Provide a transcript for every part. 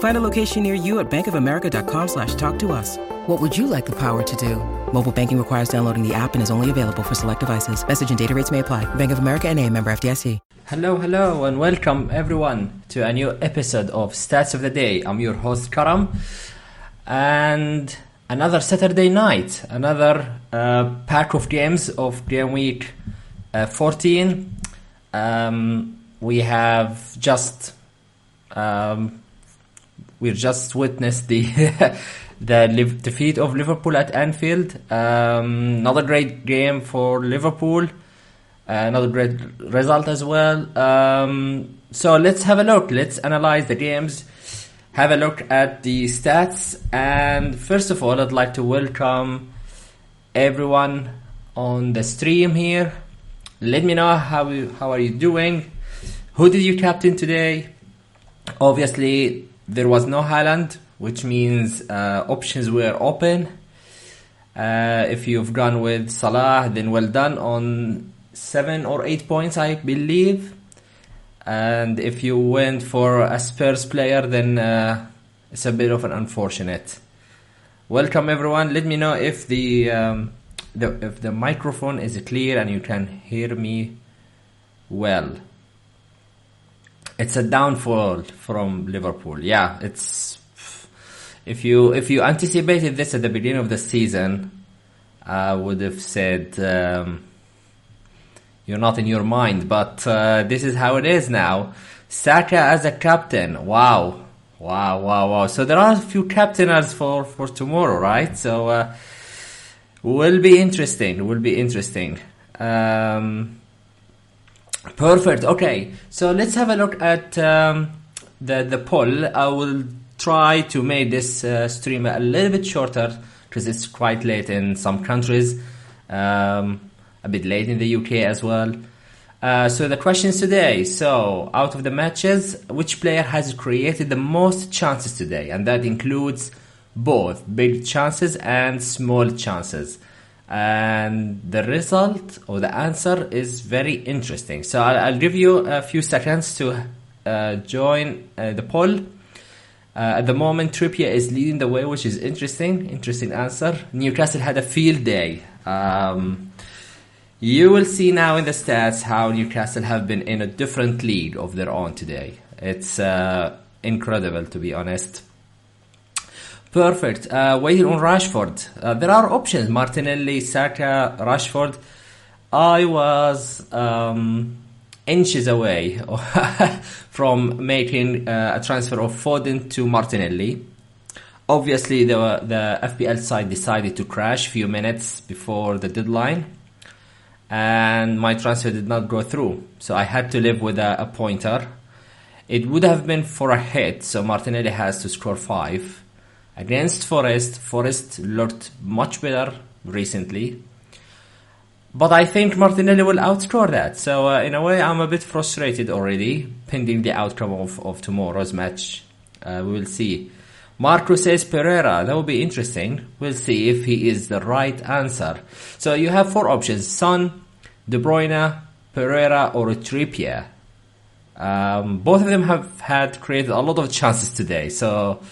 Find a location near you at bankofamerica.com slash talk to us. What would you like the power to do? Mobile banking requires downloading the app and is only available for select devices. Message and data rates may apply. Bank of America and a member FDIC. Hello, hello, and welcome everyone to a new episode of Stats of the Day. I'm your host Karam, and another Saturday night, another uh, pack of games of game week uh, 14. Um, we have just um, we've just witnessed the the defeat of Liverpool at Anfield. Um, another great game for Liverpool. Uh, another great result as well. Um, so let's have a look. Let's analyze the games. Have a look at the stats. And first of all, I'd like to welcome everyone on the stream here. Let me know how you, how are you doing. Who did you captain today? Obviously, there was no Haaland, which means uh, options were open. Uh, if you've gone with Salah, then well done on seven or eight points, I believe. And if you went for a Spurs player, then uh, it's a bit of an unfortunate. Welcome everyone. Let me know if the, um, the if the microphone is clear and you can hear me well. It's a downfall from Liverpool. Yeah, it's if you if you anticipated this at the beginning of the season, I would have said. Um, you're not in your mind, but uh, this is how it is now. Saka as a captain, wow, wow, wow, wow. So there are a few captainers for for tomorrow, right? So uh, will be interesting. Will be interesting. Um, perfect. Okay, so let's have a look at um, the the poll. I will try to make this uh, stream a little bit shorter because it's quite late in some countries. Um, a bit late in the UK as well. Uh, so the questions today. So out of the matches, which player has created the most chances today? And that includes both big chances and small chances. And the result or the answer is very interesting. So I'll, I'll give you a few seconds to uh, join uh, the poll. Uh, at the moment, Trippier is leading the way, which is interesting. Interesting answer. Newcastle had a field day. Um, you will see now in the stats how Newcastle have been in a different league of their own today. It's uh, incredible, to be honest. Perfect. Uh, waiting on Rashford. Uh, there are options: Martinelli, Saka, Rashford. I was um, inches away from making uh, a transfer of Foden to Martinelli. Obviously, the the FPL side decided to crash a few minutes before the deadline and my transfer did not go through. So I had to live with a, a, pointer. It would have been for a hit, so Martinelli has to score five. Against Forest, Forest looked much better recently. But I think Martinelli will outscore that. So uh, in a way, I'm a bit frustrated already, pending the outcome of, of tomorrow's match. Uh, we will see. Marco says Pereira. That will be interesting. We'll see if he is the right answer. So you have four options: Son, De Bruyne, Pereira, or Trippier. Um, both of them have had created a lot of chances today, so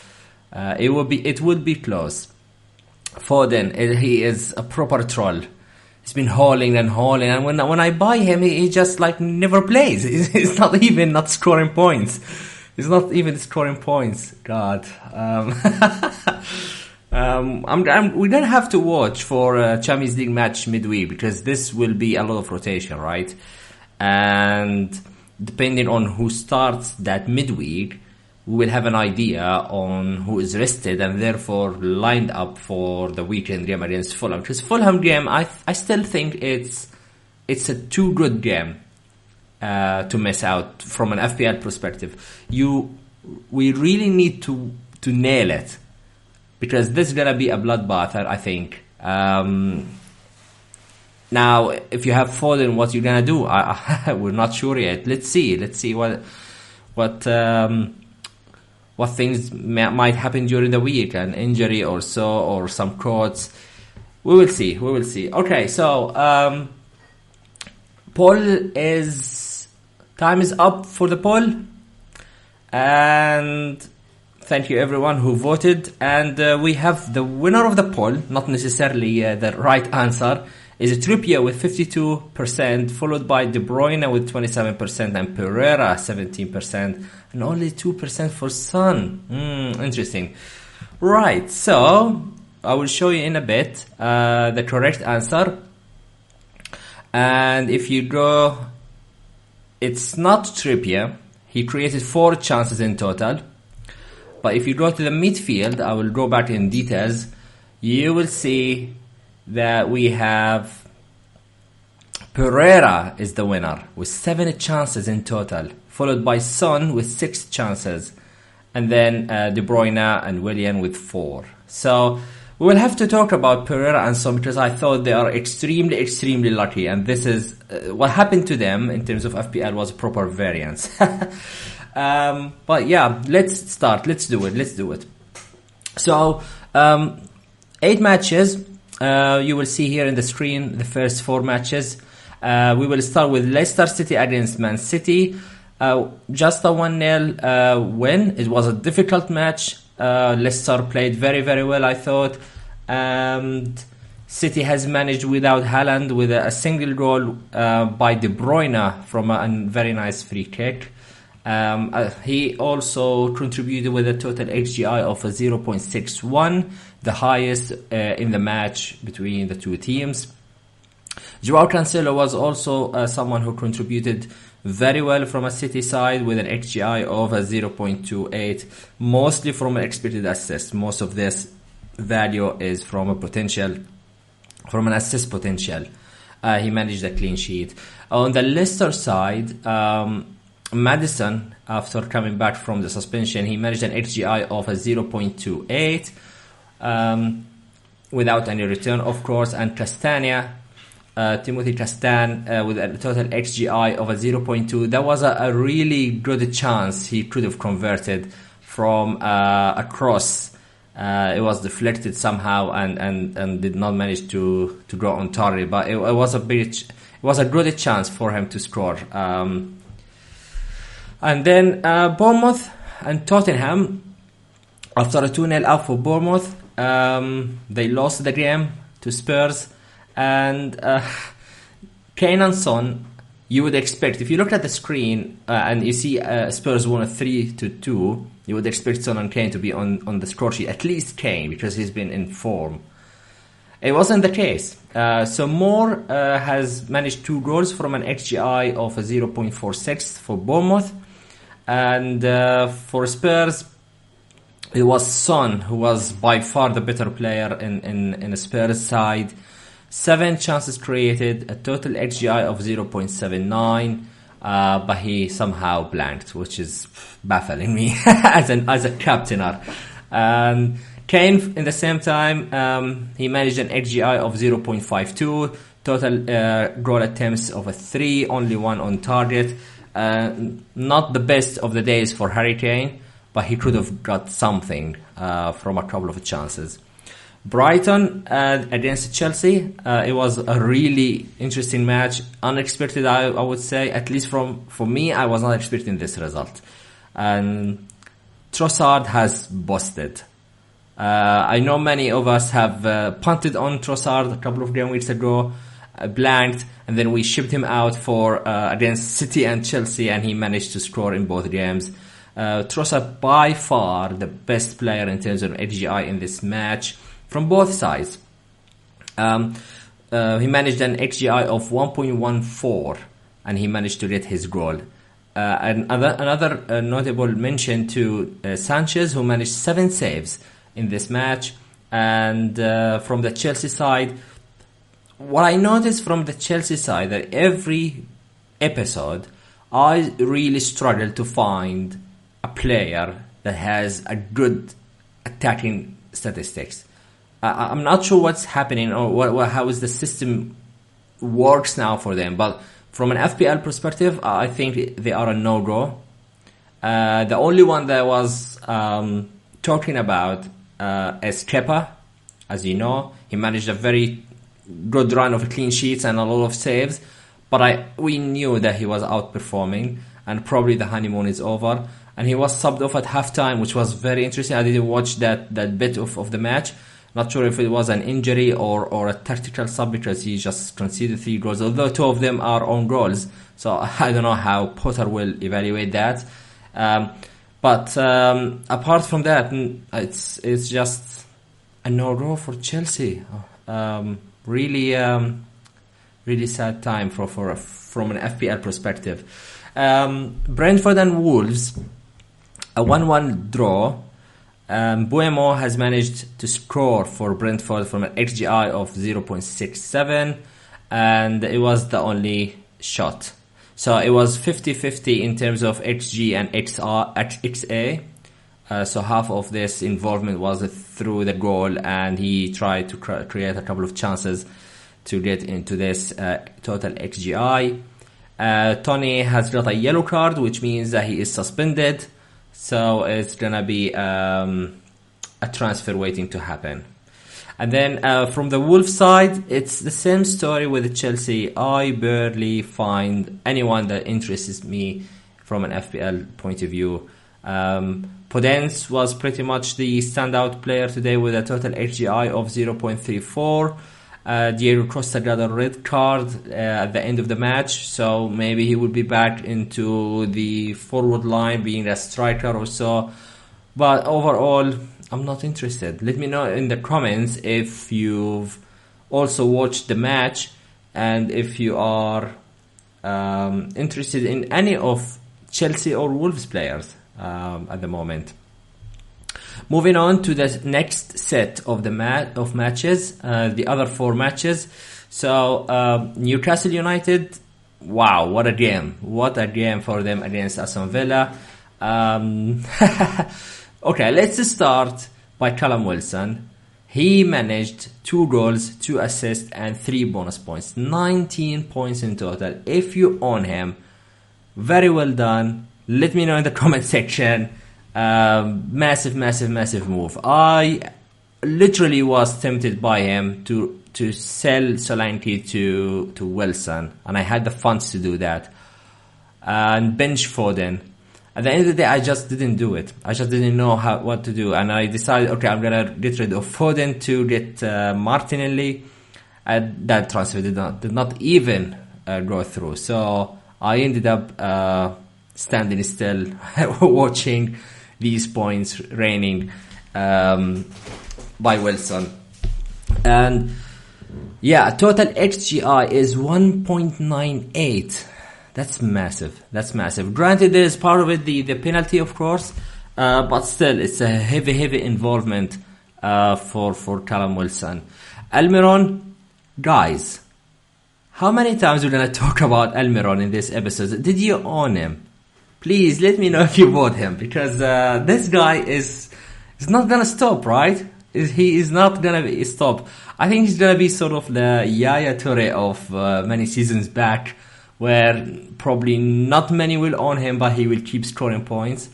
uh, it would be it will be close. Foden, he is a proper troll. He's been hauling and hauling, and when when I buy him, he, he just like never plays. He's, he's not even not scoring points. He's not even scoring points. God. Um, um, I'm, I'm, we don't have to watch for a Champions League match midweek because this will be a lot of rotation, right? And depending on who starts that midweek, we will have an idea on who is rested and therefore lined up for the weekend game against Fulham. Because Fulham game, I I still think it's it's a too good game uh, to miss out from an FPL perspective. You we really need to to nail it because this is gonna be a bloodbath. I think. Um, now, if you have fallen, what you're gonna do? I, I, we're not sure yet. Let's see. Let's see what what um, what things might happen during the week, an injury or so, or some quotes. We will see. We will see. Okay, so um, poll is time is up for the poll, and thank you everyone who voted. And uh, we have the winner of the poll, not necessarily uh, the right answer is Trippier with 52%, followed by De Bruyne with 27% and Pereira 17%, and only 2% for Son. Mm, interesting. Right, so I will show you in a bit uh, the correct answer. And if you go, it's not Trippier. He created four chances in total. But if you go to the midfield, I will go back in details. You will see that we have Pereira is the winner with seven chances in total, followed by Son with six chances, and then uh, De Bruyne and Willian with four. So we will have to talk about Pereira and Son because I thought they are extremely, extremely lucky, and this is uh, what happened to them in terms of FPL was a proper variance. um, but yeah, let's start. Let's do it. Let's do it. So um, eight matches. Uh, you will see here in the screen the first four matches. Uh, we will start with Leicester City against Man City. Uh, just a 1 0 uh, win. It was a difficult match. Uh, Leicester played very, very well, I thought. And City has managed without Haaland with a, single goal uh, by De Bruyne from a, a very nice free kick. Um, he also contributed with a total XGI of a 0.61, the highest uh, in the match between the two teams. Joao Cancelo was also uh, someone who contributed very well from a City side with an XGI of a 0.28, mostly from an expected assist. Most of this value is from a potential, from an assist potential. Uh, he managed a clean sheet. On the Leicester side, um, Maddison, after coming back from the suspension, he managed an XGI of a 0.28 um, without any return, of course, and Castagne uh, Timothy Castan uh, with a total XGI of a 0.2. That was a, a, really good chance he could have converted from uh, a cross. Uh, it was deflected somehow and, and, and did not manage to, to go on target, but it, it was a bit, it was a good chance for him to score. Um, and then uh, Bournemouth and Tottenham, after a 2 0 out for Bournemouth, um, they lost the game to Spurs and uh, Kane and Son, you would expect if you look at the screen uh, and you see uh, Spurs won a three to two, you would expect Son and Kane to be on on the score sheet. At least Kane because he's been in form. It wasn't the case. Uh, so Moore uh, has managed two goals from an XGI of a 0.46 for Bournemouth, and uh, for Spurs. It was Son who was by far the better player in, in, in Spurs side. Seven chances created, a total XGI of 0.79, uh, but he somehow blanked, which is baffling me as an as a captainer. And Kane, in the same time, um, he managed an XGI of 0.52, total uh, goal attempts of a three, only one on target. Uh, not the best of the days for Harry Kane, but he could have got something uh, from a couple of chances. Brighton uh, against Chelsea. Uh, it was a really interesting match, unexpected. I, I, would say, at least from for me, I was not expecting this result. And Trossard has busted. Uh, I know many of us have uh, punted on Trossard a couple of game weeks ago, uh, blanked, and then we shipped him out for against City and Chelsea, and he managed to score in both games. Trossard by far the best player in terms of XGI in this match from both sides. Um, uh, he managed an XGI of 1.14 and he managed to get his goal. Uh, another another uh, notable mention to uh, Sanchez, who managed seven saves in this match, and uh, from the Chelsea side, what I noticed from the Chelsea side that every episode, I really struggle to find player that has a good attacking statistics. Uh, I'm not sure what's happening or what, what, how is the system works now for them, but from an FPL perspective, I think they are a no-go. Uh, the only one that was um, talking about uh, is Kepa. As you know, he managed a very good run of clean sheets and a lot of saves, but I we knew that he was outperforming, and probably the honeymoon is over. And he was subbed off at halftime, which was very interesting. I didn't watch that that bit of, of the match, not sure if it was an injury or, or a tactical sub because he just conceded three goals, although two of them are own goals. So I don't know how Potter will evaluate that. Um, but um, apart from that, it's it's just a no go for Chelsea. Um, really, um, really sad time for, for from an FPL perspective. Um, Brentford and Wolves, a one-one draw um, Mbeumo has managed to score for Brentford from an XGI of 0.67, and it was the only shot. So it was 50-50 in terms of XG and XR, XA. Uh, so half of this involvement was through the goal, and he tried to cr- create a couple of chances to get into this uh, total XGI. Uh, Toney has got a yellow card, which means that he is suspended. So it's gonna be um, a transfer waiting to happen. And then uh, from the Wolf side, it's the same story with Chelsea. I barely find anyone that interests me from an FPL point of view. Um, Podence was pretty much the standout player today with a total XGI of 0.34. Uh, Diego Costa got a red card uh, at the end of the match, so maybe he will be back into the forward line, being a striker or so. But overall, I'm not interested. Let me know in the comments if you've also watched the match and if you are um, interested in any of Chelsea or Wolves players um, at the moment. Moving on to the next set of the mat of matches, uh, the other four matches. So uh, Newcastle United, wow, what a game! What a game for them against Aston Villa. Um, okay, let's start by Callum Wilson. He managed two goals, two assists, and three bonus points. 19 points in total. If you own him, very well done. Let me know in the comment section um, massive, massive, massive move. I literally was tempted by him to to sell Solanke to to Wilson, and I had the funds to do that. And bench Foden. At the end of the day, I just didn't do it. I just didn't know how what to do, and I decided, okay, I'm gonna get rid of Foden to get uh, Martinelli. And that transfer did not did not even uh, go through. So I ended up uh, standing still, watching these points raining um, by Wilson. And yeah, total XGI is 1.98. That's massive. That's massive. Granted, there is part of it the, the penalty, of course, uh, but still, it's a heavy, heavy involvement uh, for for Callum Wilson. Almiron, guys, how many times we're gonna talk about Almiron in this episode? Did you own him? Please let me know if you bought him because uh, this guy is is not gonna stop, right? He is not gonna be stop. I think he's gonna be sort of the Yaya Toure of uh, many seasons back, where probably not many will own him, but he will keep scoring points.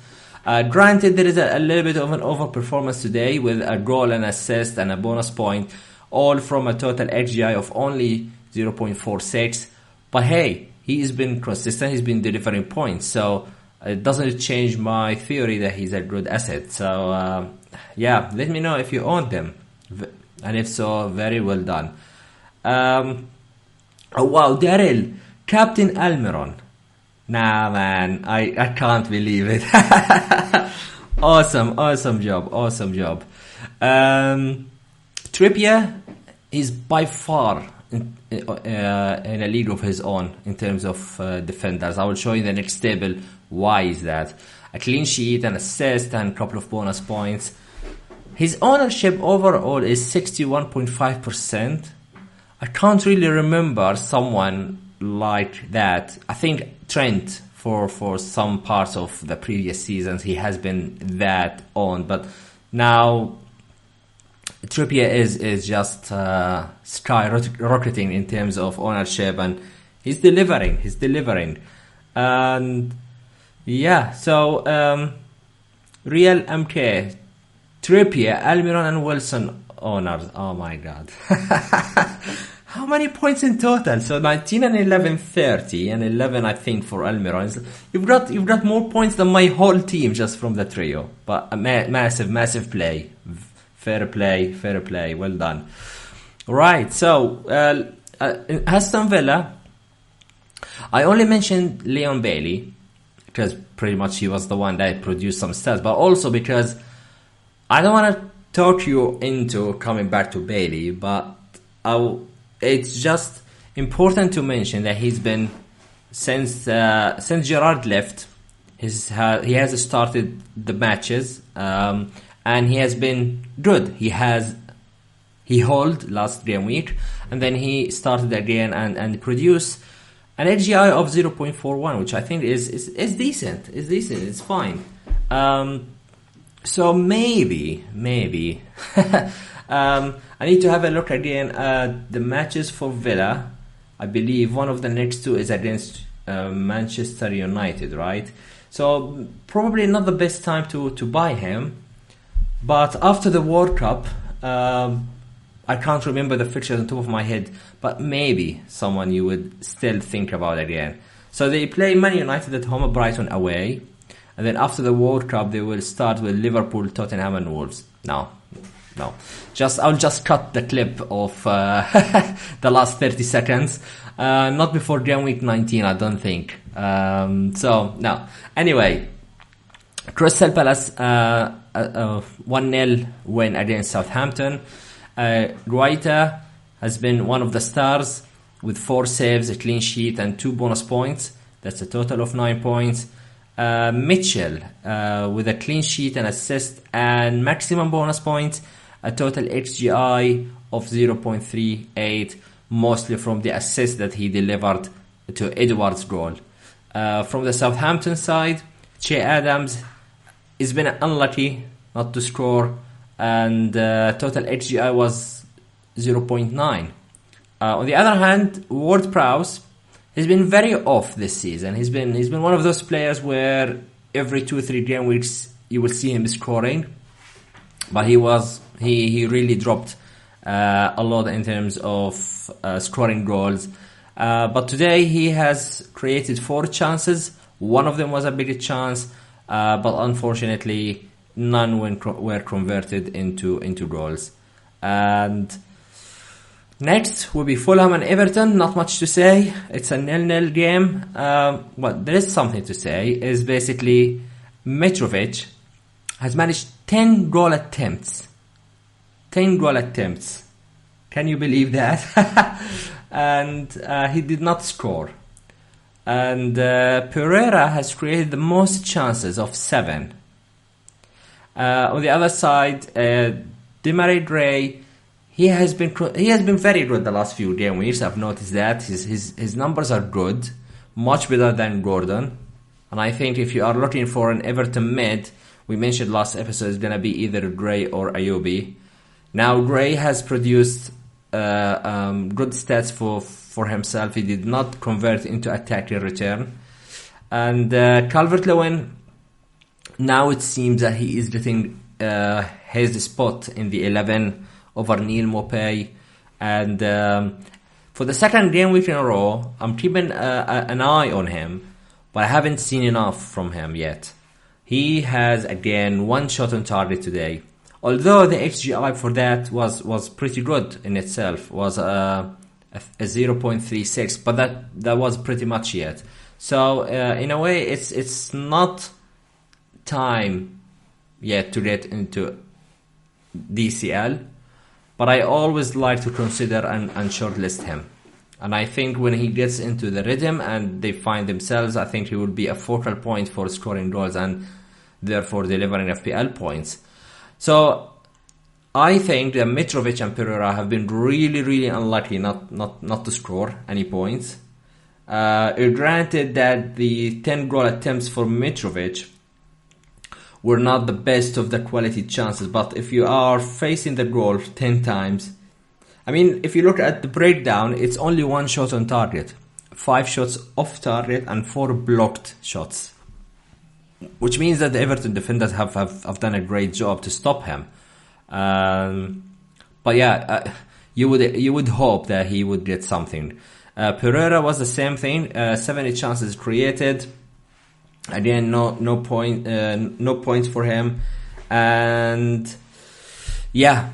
Uh, granted, there is a, a, little bit of an overperformance today with a goal, and assist, and a bonus point, all from a total XGI of only 0.46. But hey, he's been consistent. He's been delivering points. So it doesn't change my theory that he's a good asset. So uh, yeah, let me know if you own them, and if so, very well done. Um, oh wow, Daryl, Captain Almiron. Nah, man, I, I can't believe it. awesome, awesome job, awesome job. Um, Trippier is by far uh, in a league of his own in terms of uh, defenders. I will show you the next table why is that. A clean sheet, an assist, and a couple of bonus points. His ownership overall is 61.5%. I can't really remember someone like that. I think Trent for for some parts of the previous seasons he has been that on, but now Trippier is is just uh, skyrocketing in terms of ownership, and he's delivering. He's delivering, and yeah. So um, Real MK, Trippier, Almiron, and Wilson owners. Oh my god. How many points in total? So 19 and 11, 30, and 11 I think for Almiron. You've got you've got more points than my whole team just from the trio. But a ma- massive, massive play Fair play, fair play. Well done. Right. So, uh, uh, Aston Villa. I only mentioned Leon Bailey because pretty much he was the one that produced some stats, but also because I don't want to talk you into coming back to Bailey, but it's just important to mention that he's been since uh, since Gerrard left. He's he has started the matches. Um, and he has been good. He has he held last game week, and then he started again and and produced an XGI of 0.41, which I think is is, is decent. Is decent. It's fine. Um, so maybe maybe um, I need to have a look again at the matches for Villa. I believe one of the next two is against uh, Manchester United, right? So probably not the best time to to buy him. But after the World Cup, um, I can't remember the fixtures on top of my head, but maybe someone you would still think about again. So they play Man United at home, Brighton away, and then after the World Cup they will start with Liverpool, Tottenham, and Wolves. No, no, just I'll just cut the clip of uh, the last thirty seconds. Uh, not before game week 19, I don't think. Um, so no. Anyway, Crystal Palace. Uh, 1 0 win against Southampton. Uh, Guaita has been one of the stars with four saves, a clean sheet, and two bonus points. That's a total of nine points. Uh, Mitchell uh, with a clean sheet and assist and maximum bonus points, a total XGI of 0.38, mostly from the assist that he delivered to Edouard's goal. Uh, from the Southampton side, Che Adams he's been unlucky not to score, and uh, total XGI was 0.9. Uh, on the other hand, Ward Prowse has been very off this season. He's been he's been one of those players where every two three game weeks you will see him scoring, but he was he he really dropped uh, a lot in terms of uh, scoring goals. Uh, but today he has created four chances. One of them was a big chance. Uh, but unfortunately, none were converted into into goals. And next will be Fulham and Everton. Not much to say. It's a nil-nil game. Um, well, there is something to say. Is basically Mitrovic has managed ten goal attempts. Ten goal attempts. Can you believe that? and uh, he did not score and uh, Pereira has created the most chances of seven. Uh, on the other side, uh, Gray, he has been he has been very good the last few game weeks. I've noticed that his his his numbers are good, much better than Gordon. And I think if you are looking for an Everton mid, we mentioned last episode is gonna be either Gray or Iwobi. Now Gray has produced uh, um, good stats for for himself. He did not convert into attacking return. And uh, Calvert Lewin, now it seems that he is getting uh, his spot in the 11 over Neal Maupay. And um, for the second game week in a row, I'm keeping uh, an eye on him, but I haven't seen enough from him yet. He has again one shot on target today. Although the XGI for that was, was pretty good in itself, was uh, a, a 0.36, but that that was pretty much it. So uh, in a way, it's it's not time yet to get into DCL. but I always like to consider and, and shortlist him. And I think when he gets into the rhythm and they find themselves, I think he will be a focal point for scoring goals and therefore delivering FPL points. So I think that Mitrovic and Pereira have been really, really unlucky not, not, not to score any points. Uh, granted that the 10 goal attempts for Mitrovic were not the best of the quality chances, but if you are facing the goal 10 times, I mean, if you look at the breakdown, it's only one shot on target, five shots off target, and four blocked shots. Which means that the Everton defenders have, have, have done a great job to stop him. Um, but yeah, uh, you would you would hope that he would get something. Uh, Pereira was the same thing. Uh, 70 chances created. Again, no no point uh, no points for him. And yeah,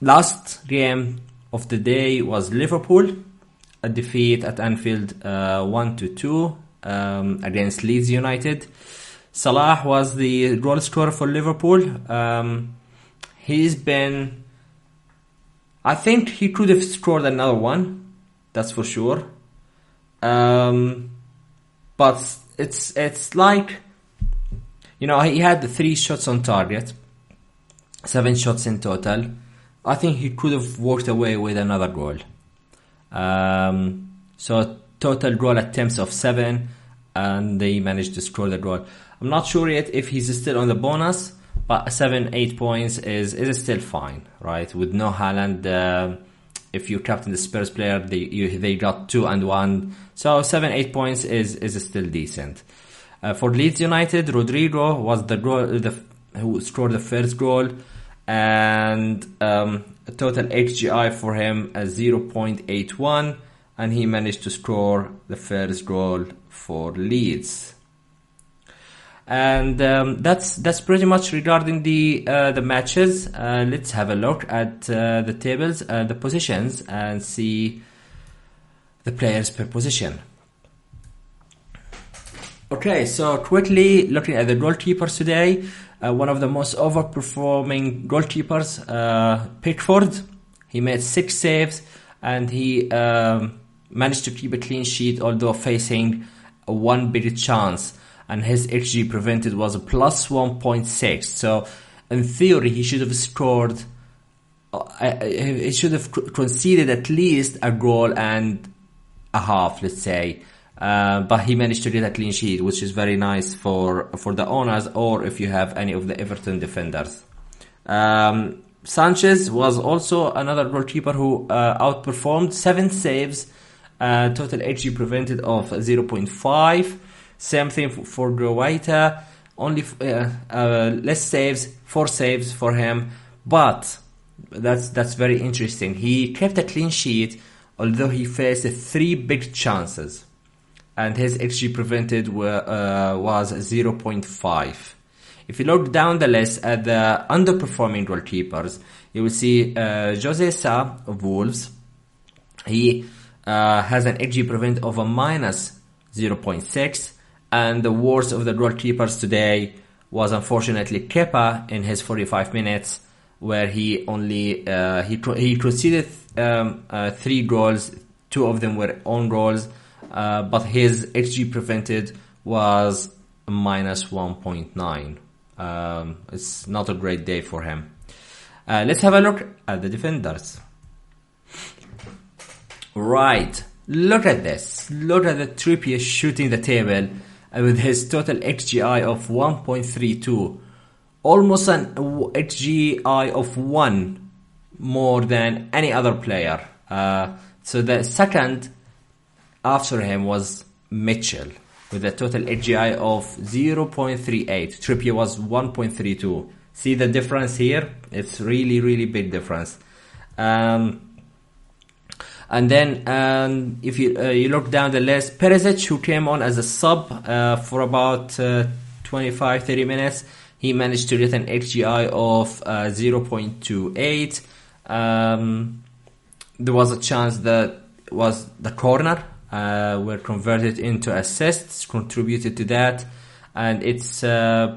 last game of the day was Liverpool, a defeat at Anfield, uh, one to two um, against Leeds United. Salah was the goal scorer for Liverpool. Um, he's been. I think he could have scored another one, that's for sure. Um, but it's it's like, you know, he had the three shots on target, seven shots in total. I think he could have walked away with another goal. Um, so total goal attempts of seven, and they managed to score the goal. I'm not sure yet if he's still on the bonus but seven, eight points is is still fine, right? With no Haaland, uh, if you captain the Spurs player, they you, they got two and one, so seven, eight points is is still decent. Uh, for Leeds United, Rodrigo was the goal the who scored the first goal, and um, total XGI for him point eight one, and he managed to score the first goal for Leeds and um, that's that's pretty much regarding the uh, the matches. Uh, let's have a look at uh, the tables, uh, the positions, and see the players per position. Okay, so quickly looking at the goalkeepers today, uh, one of the most overperforming goalkeepers, uh, Pickford. He made six saves and he um, managed to keep a clean sheet, although facing one big chance and his XG prevented was a plus 1.6. So in theory, he should have scored. Uh, he should have conceded at least a goal and a half, let's say. Uh, but he managed to get a clean sheet, which is very nice for for the owners, or if you have any of the Everton defenders. Um, Sanchez was also another goalkeeper who uh, outperformed seven saves, uh, total XG prevented of 0.5. Same thing for Guaita. Only uh, uh, less saves, four saves for him. But that's that's very interesting. He kept a clean sheet, although he faced three big chances, and his xG prevented were, uh, was 0.5. If you look down the list at the underperforming goalkeepers, you will see uh, Jose Sa of Wolves. He uh, has an xG prevent of a minus 0.6 and the worst of the goalkeepers today was unfortunately Kepa in his 45 minutes, where he only uh, he he conceded um, uh, three goals. Two of them were own goals, uh, but his xG prevented was minus 1.9. Um, it's not a great day for him. Uh, let's have a look at the defenders. Right, look at this. Look at the Trippier shooting the table with his total XGI of 1.32, almost an XGI of 1 more than any other player. Uh, so the second after him was Mitchell with a total XGI of 0.38. Trippier was 1.32. See the difference here? It's really, really big difference. Um, and then um, if you uh, you look down the list, Perisic, who came on as a sub uh, for about uh, 25 30 minutes, he managed to get an XGI of uh, 0.28. Um, there was a chance that was the corner uh, were converted into assists, contributed to that, and it's uh,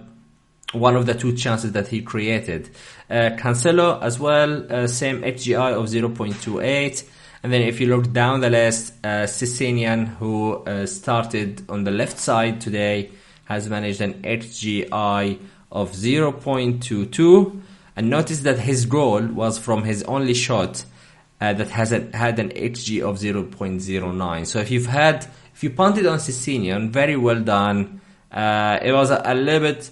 one of the two chances that he created. Uh, Cancelo as well, uh, same XGI of 0.28. And then if you look down the list, uh, who uh, started on the left side today, has managed an XGI of 0.22. And notice that his goal was from his only shot uh, that has a, had an XG of 0.09. So if you've had, if you punted on Sessegnon, very well done. Uh, it was a, a, little bit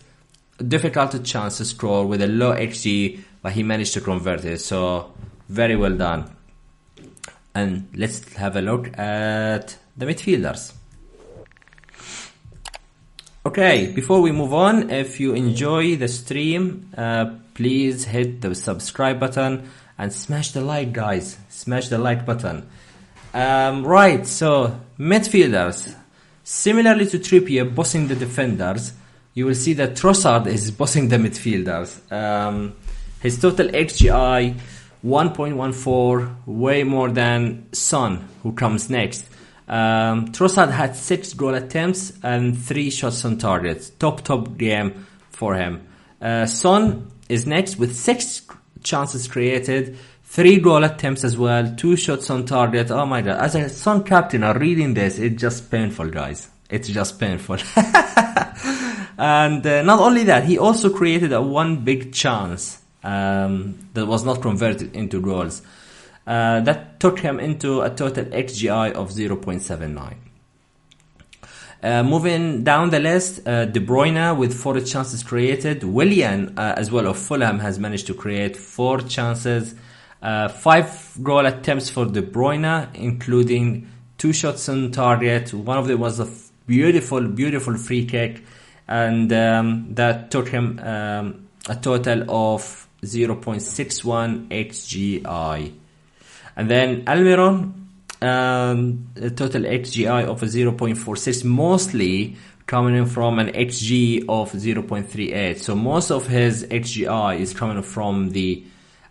difficult to chance to score with a low XG, but he managed to convert it. So very well done. And let's have a look at the midfielders. Okay, before we move on, if you enjoy the stream, uh, please hit the subscribe button and smash the like, guys. Smash the like button. Um, right, so midfielders. Similarly to Trippier bossing the defenders, you will see that Trossard is bossing the midfielders. Um, his total XGI 1.14, way more than Son, who comes next. Um, Trossard had six goal attempts and three shots on target. Top, top game for him. Uh, Son is next with six chances created, three goal attempts as well, two shots on target. Oh my god. As a Son captain, I'm reading this, it's just painful, guys. It's just painful. and uh, not only that, he also created a one big chance um, that was not converted into goals. Uh, that took him into a total XGI of 0.79. Uh, moving down the list, uh, De Bruyne with four chances created. Willian, uh, as well of Fulham, has managed to create four chances. Uh, five goal attempts for De Bruyne, including two shots on target. One of them was a beautiful, beautiful free kick, and um, that took him um, a total of 0.61 XGI. And then Almiron, um, total XGI of 0.46, mostly coming in from an XG of 0.38. So most of his XGI is coming from the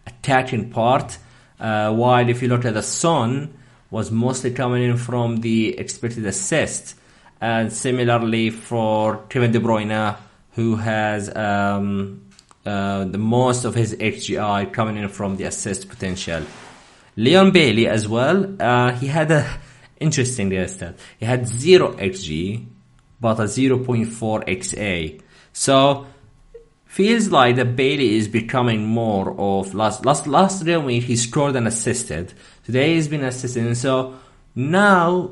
attacking part, uh, while if you look at the Son, was mostly coming in from the expected assist. And similarly for Kevin De Bruyne, who has um, uh, the most of his XGI coming in from the assist potential. Leon Bailey as well, uh, he had a interesting stat. He had 0 XG, but a 0.4 XA. So, feels like that Bailey is becoming more of last last last game week he scored and assisted. Today he's been assisting, so now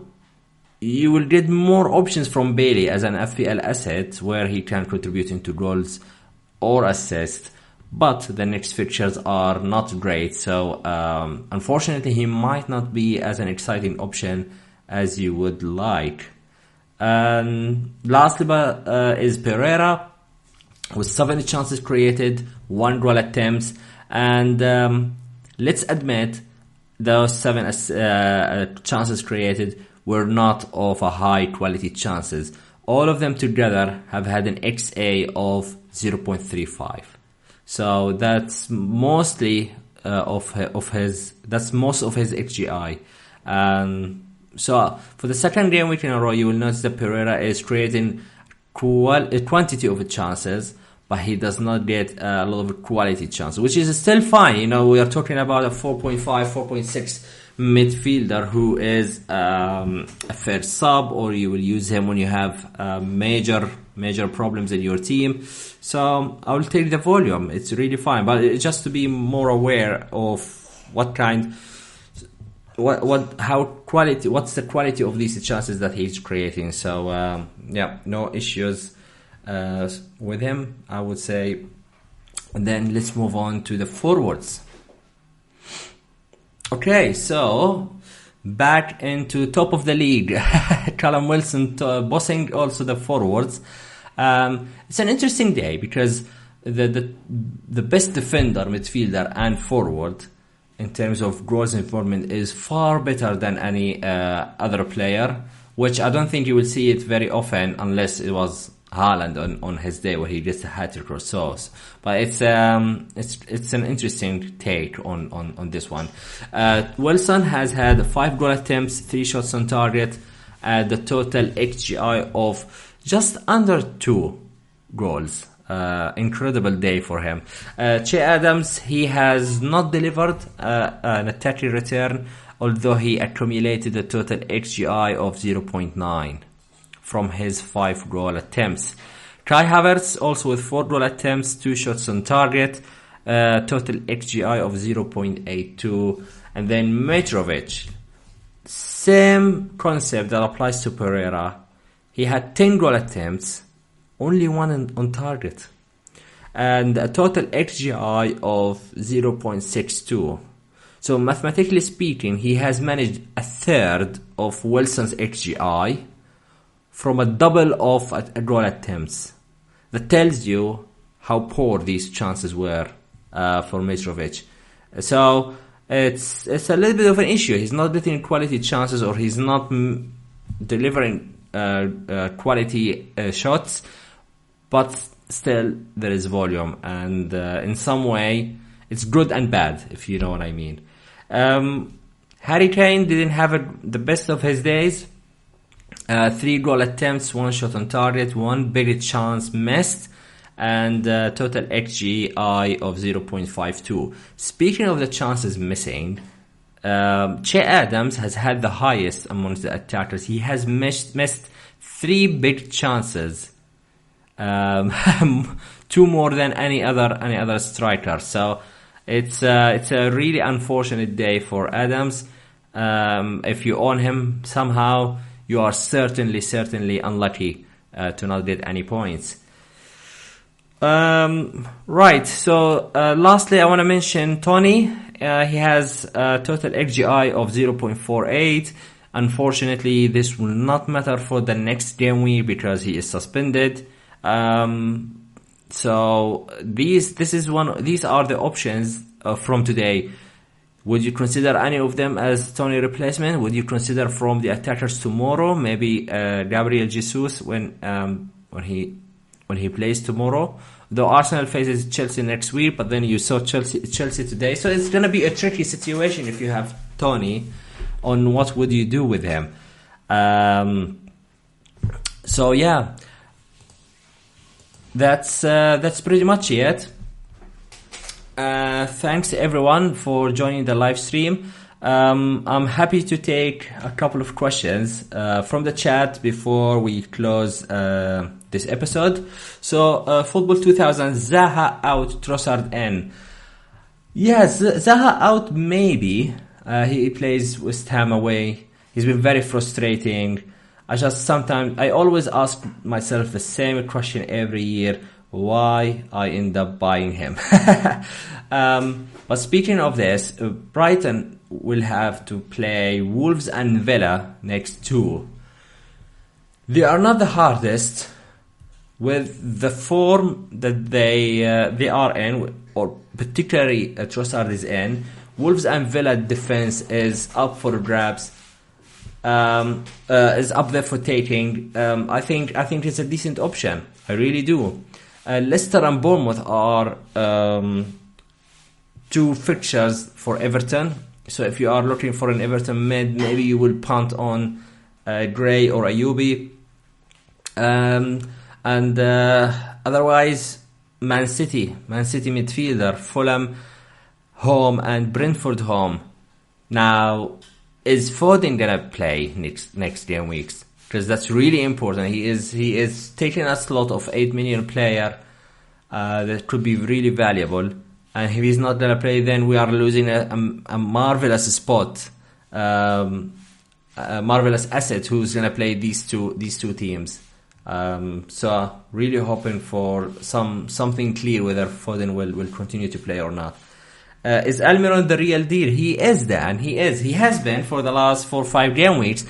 you will get more options from Bailey as an FPL asset where he can contribute into goals or assist, but the next fixtures are not great. So um, unfortunately, he might not be as an exciting option as you would like. And lastly, but, uh, is Pereira with 70 chances created, one goal attempts, and um, let's admit those seven uh, chances created were not of a high quality chances. All of them together have had an XA of 0.35. So that's mostly uh, of of his that's most of his XGI. Um, so for the second game week in a row, you will notice that Pereira is creating qual- a quantity of chances, but he does not get a lot of quality chances, which is still fine. You know, we are talking about a 4.5, 4.6 midfielder who is um, a fair sub, or you will use him when you have uh, major major problems in your team. So I will take the volume. It's really fine, but it's just to be more aware of what kind, what what how quality, what's the quality of these chances that he's creating. So um, yeah, no issues uh, with him. I would say. And then let's move on to the forwards. Okay, so back into top of the league. Callum Wilson to, bossing also the forwards. Um, it's an interesting day because the, the the best defender, midfielder, and forward in terms of gross involvement is far better than any uh, other player, which I don't think you will see it very often unless it was Haaland on, on his day where he gets a hat trick or so. But it's um it's it's an interesting take on on, on this one. Uh, Wilson has had five goal attempts, three shots on target, uh, the total XGI of just under two goals. Uh, incredible day for him. Uh, che Adams, he has not delivered uh, an attacking return, although he accumulated a total XGI of 0.9 from his five goal attempts. Kai Havertz also with four goal attempts, two shots on target, uh, total XGI of 0.82. And then Mitrovic, same concept that applies to Pereira. He had 10 goal attempts, only one on, on target. And a total XGI of 0.62. So mathematically speaking, he has managed a third of Wilson's XGI from a double of a, goal attempts. That tells you how poor these chances were uh, for Mitrovic. So it's it's a little bit of an issue. He's not getting quality chances, or he's not m- delivering uh, uh, quality uh, shots. But still, there is volume, and uh, in some way, it's good and bad, if you know what I mean. Um, Harry Kane didn't have a, the best of his days. Uh, three goal attempts, one shot on target, one big chance missed and uh, total XGI of 0.52. Speaking of the chances missing, um, Che Adams has had the highest amongst the attackers. He has missed, missed three big chances, um, two more than any other any other striker. So it's uh, it's a really unfortunate day for Adams. Um, if you own him somehow, you are certainly certainly unlucky uh, to not get any points. Um, right. So, uh, lastly, I want to mention Toney. Uh, he has a total XGI of 0.48. Unfortunately, this will not matter for the next game week because he is suspended. Um, so these, this is one, these are the options uh, from today. Would you consider any of them as Toney replacement? Would you consider from the attackers tomorrow, maybe uh, Gabriel Jesus when um, when he when he plays tomorrow. Though Arsenal faces Chelsea next week, but then you saw Chelsea Chelsea today, so it's gonna be a tricky situation if you have Toney. On what would you do with him? Um, so yeah, that's uh, that's pretty much it. Uh, thanks everyone for joining the live stream. Um, I'm happy to take a couple of questions uh, from the chat before we close uh, this episode. So, uh, Football 2000, Zaha out, Trossard in. Yes, Zaha out maybe. Uh, he plays West Ham away. He's been very frustrating. I just sometimes, I always ask myself the same question every year why I end up buying him. um, but speaking of this, uh, Brighton will have to play Wolves and Villa next two. They are not the hardest with the form that they uh, they are in, or particularly uh, Trossard is in. Wolves and Villa defense is up for grabs. Um, uh, is up there for taking. Um, I think I think it's a decent option. I really do. Uh, Leicester and Bournemouth are um, two fixtures for Everton. So if you are looking for an Everton mid, maybe you will punt on uh, Gray or Iwobi. Um, and uh, otherwise, Man City, Man City midfielder, Fulham home and Brentford home. Now, is Foden gonna play next next game weeks? Because that's really important. He is he is taking a slot of eight million player uh, that could be really valuable. And if he's not gonna play, then we are losing a, a, a marvelous spot, um, a marvelous asset who's gonna play these two these two teams. Um, so really hoping for some something clear whether Foden will, will continue to play or not. Uh, is Almiron the real deal? He is Dan. He is. He has been for the last four five game weeks.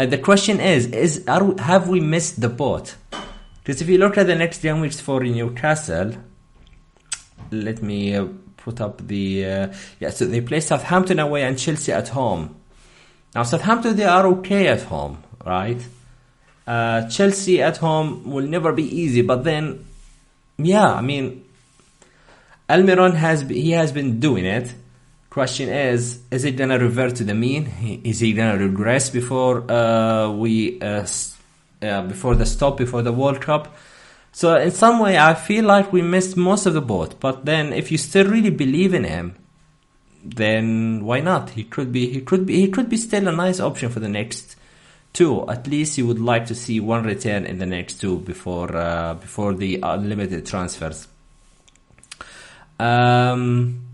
Uh, the question is: Is are, have we missed the boat? Because if you look at the next game weeks for Newcastle, let me uh, put up the uh, yeah. So they play Southampton away and Chelsea at home. Now Southampton they are okay at home, right? Uh, Chelsea at home will never be easy, but then, yeah, I mean, Almiron has he has been doing it. Question is, is it gonna revert to the mean? Is he gonna regress before uh, we uh, uh, before the stop before the World Cup? So in some way, I feel like we missed most of the boat. But then, if you still really believe in him, then why not? He could be, he could be, he could be still a nice option for the next two. At least you would like to see one return in the next two before uh, before the unlimited transfers. Um,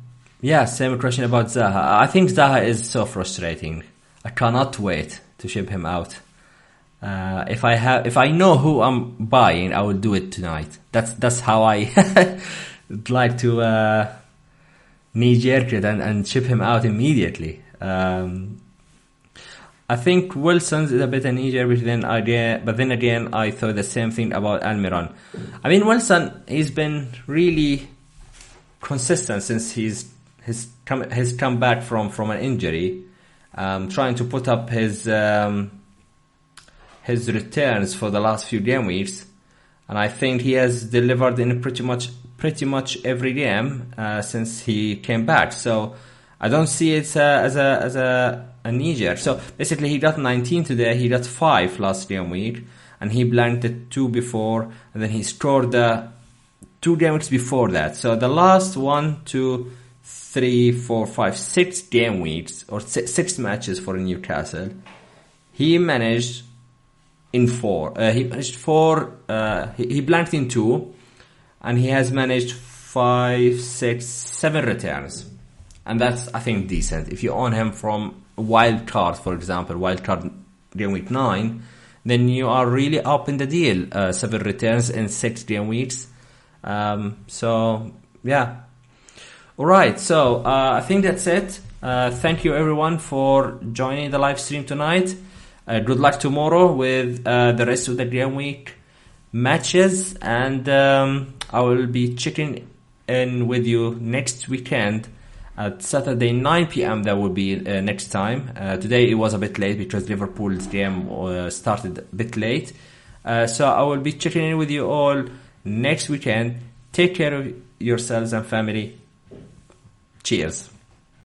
yeah, same question about Zaha. I think Zaha is so frustrating. I cannot wait to ship him out. Uh, if I have, if I know who I'm buying, I will do it tonight. That's that's how I like to uh, knee jerk it and, and ship him out immediately. Um, I think Wilson's is a bit an easier, but then again, but then again, I thought the same thing about Almiron. I mean, Wilson, he's been really consistent since he's he's come he's come back from from an injury, um, trying to put up his um, his returns for the last few game weeks, and I think he has delivered in pretty much pretty much every game uh, since he came back. So I don't see it uh, as a as a a Niger. So basically, he got 19 today. He got five last game week, and he blanked two before, and then he scored the two game weeks before that. So the last one, two, three, four, five, six game weeks or six, matches for Newcastle, he managed in four. Uh, he managed four. Uh, he, he blanked in two, and he has managed five, six, seven returns, and that's I think decent. If you own him from wild card, for example, wild card game week nine, then you are really up in the deal. Uh, seven returns in six game weeks. Um, so yeah. All right. So uh, I think that's it. Uh, thank you everyone for joining the live stream tonight. Uh, good luck tomorrow with uh, the rest of the game week matches, and um, I will be checking in with you next weekend at Saturday 9 p.m. That will be uh, next time. Uh, today it was a bit late because Liverpool's game started a bit late. So I will be checking in with you all next weekend. Take care of yourselves and family. Cheers.